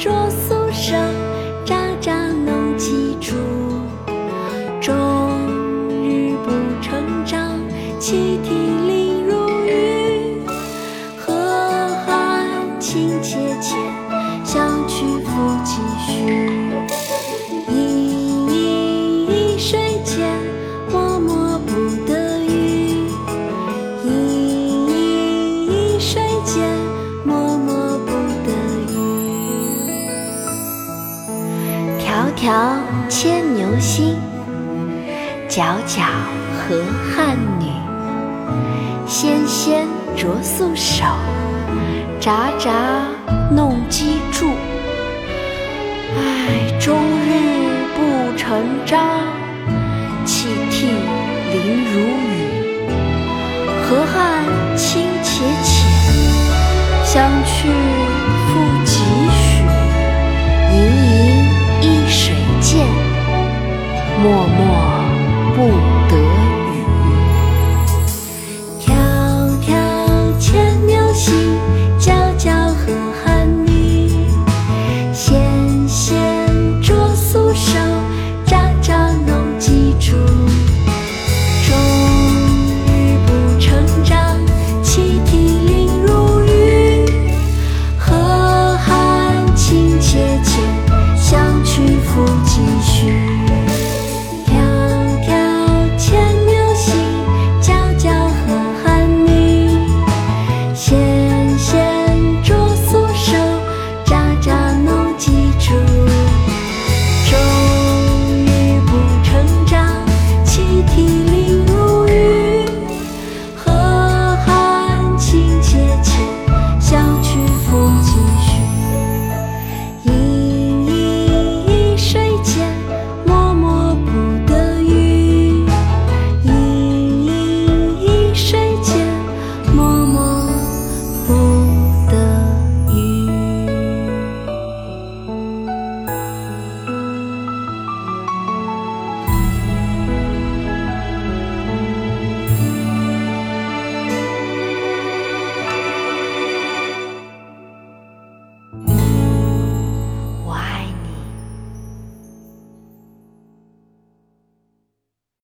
着素裳。牵牛星皎皎河汉女。纤纤擢素手札札弄机杼唉终日不成章泣涕零如雨。河汉清且浅相去自己。